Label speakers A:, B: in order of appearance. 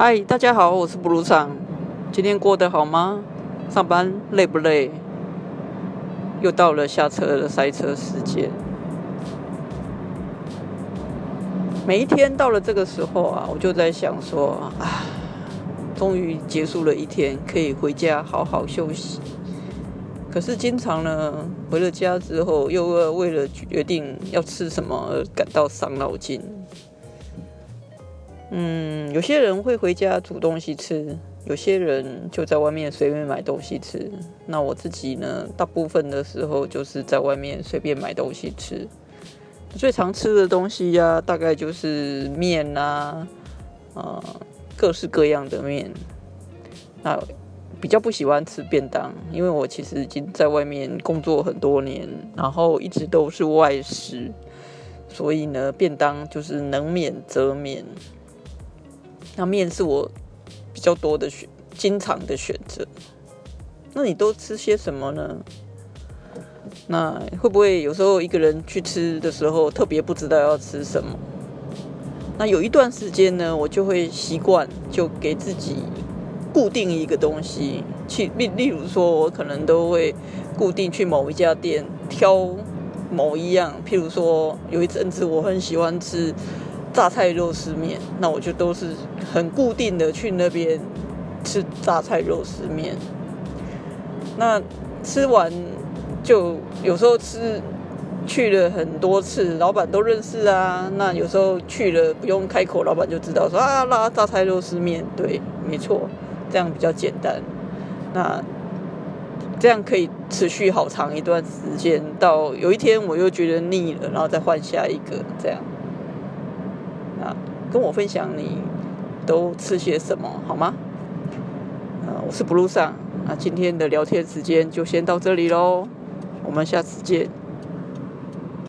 A: 嗨，大家好，我是布鲁长。今天过得好吗？上班累不累？又到了下车的塞车时间。每一天到了这个时候啊，我就在想说啊，终于结束了一天，可以回家好好休息。可是经常呢，回了家之后，又要为了决定要吃什么而感到伤脑筋。嗯，有些人会回家煮东西吃，有些人就在外面随便买东西吃。那我自己呢，大部分的时候就是在外面随便买东西吃。最常吃的东西呀，大概就是面啊，啊，各式各样的面。那比较不喜欢吃便当，因为我其实已经在外面工作很多年，然后一直都是外食，所以呢，便当就是能免则免。那面是我比较多的选，经常的选择。那你都吃些什么呢？那会不会有时候一个人去吃的时候，特别不知道要吃什么？那有一段时间呢，我就会习惯就给自己固定一个东西去，例例如说，我可能都会固定去某一家店挑某一样，譬如说，有一阵子我很喜欢吃。榨菜肉丝面，那我就都是很固定的去那边吃榨菜肉丝面。那吃完就有时候吃去了很多次，老板都认识啊。那有时候去了不用开口，老板就知道说啊，拉榨菜肉丝面，对，没错，这样比较简单。那这样可以持续好长一段时间，到有一天我又觉得腻了，然后再换下一个这样。跟我分享你都吃些什么好吗？呃，我是 Blue 上，那今天的聊天时间就先到这里喽，我们下次见。